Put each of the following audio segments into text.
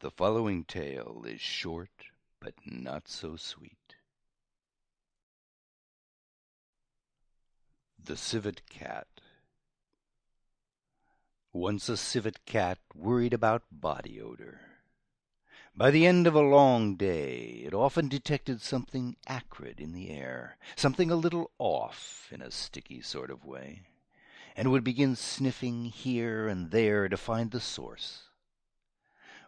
The following tale is short but not so sweet. The Civet Cat Once a civet cat worried about body odor. By the end of a long day it often detected something acrid in the air, something a little off in a sticky sort of way, and would begin sniffing here and there to find the source.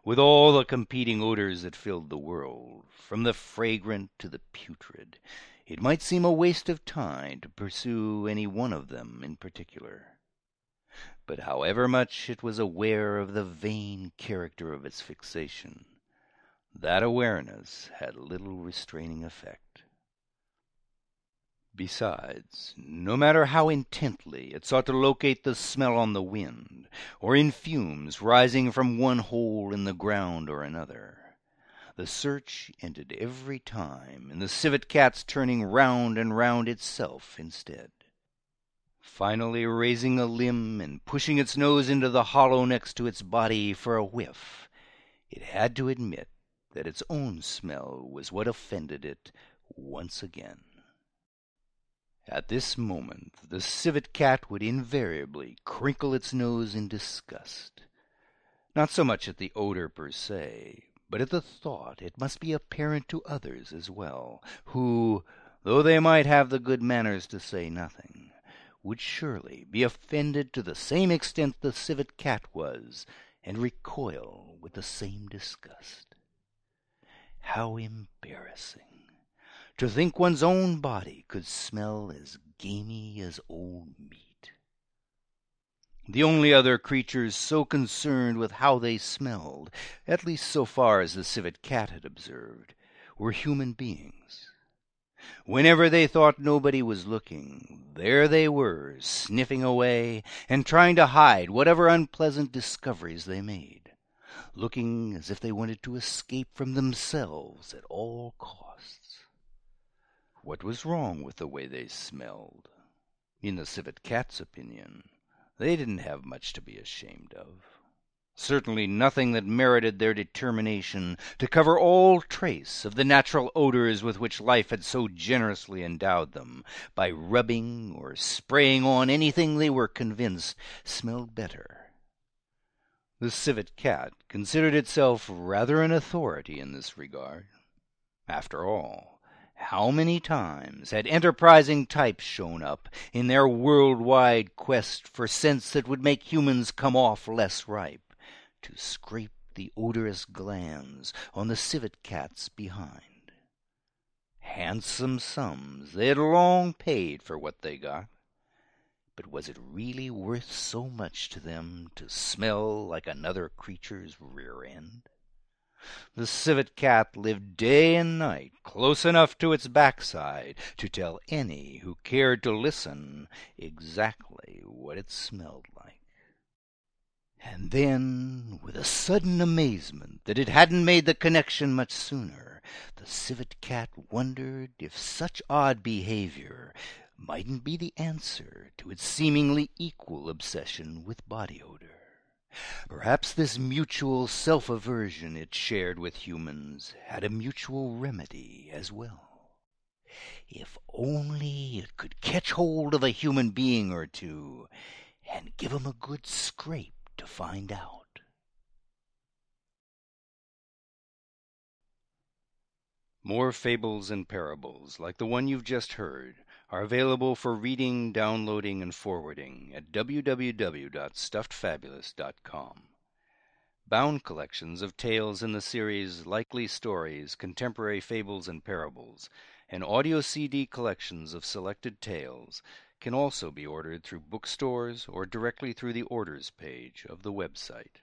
With all the competing odors that filled the world, from the fragrant to the putrid, it might seem a waste of time to pursue any one of them in particular. But however much it was aware of the vain character of its fixation, that awareness had little restraining effect. Besides, no matter how intently it sought to locate the smell on the wind, or in fumes rising from one hole in the ground or another, the search ended every time in the civet cat's turning round and round itself instead. Finally raising a limb and pushing its nose into the hollow next to its body for a whiff, it had to admit that its own smell was what offended it once again. At this moment the civet cat would invariably crinkle its nose in disgust, not so much at the odor per se, but at the thought it must be apparent to others as well, who, though they might have the good manners to say nothing, would surely be offended to the same extent the civet cat was, and recoil with the same disgust. How embarrassing! To think one's own body could smell as gamey as old meat. The only other creatures so concerned with how they smelled, at least so far as the civet cat had observed, were human beings. Whenever they thought nobody was looking, there they were, sniffing away, and trying to hide whatever unpleasant discoveries they made, looking as if they wanted to escape from themselves at all costs. What was wrong with the way they smelled? In the civet cat's opinion, they didn't have much to be ashamed of. Certainly nothing that merited their determination to cover all trace of the natural odors with which life had so generously endowed them, by rubbing or spraying on anything they were convinced smelled better. The civet cat considered itself rather an authority in this regard. After all, how many times had enterprising types shown up in their world-wide quest for scents that would make humans come off less ripe, to scrape the odorous glands on the civet cats behind. Handsome sums they had long paid for what they got. But was it really worth so much to them to smell like another creature's rear end? The civet cat lived day and night close enough to its backside to tell any who cared to listen exactly what it smelled like. And then, with a sudden amazement that it hadn't made the connection much sooner, the civet cat wondered if such odd behavior mightn't be the answer to its seemingly equal obsession with body odor. Perhaps this mutual self aversion it shared with humans had a mutual remedy as well. If only it could catch hold of a human being or two and give 'em a good scrape to find out. More fables and parables like the one you've just heard are available for reading, downloading, and forwarding at www.stuffedfabulist.com. Bound collections of tales in the series Likely Stories, Contemporary Fables and Parables, and audio CD collections of selected tales can also be ordered through bookstores or directly through the orders page of the website.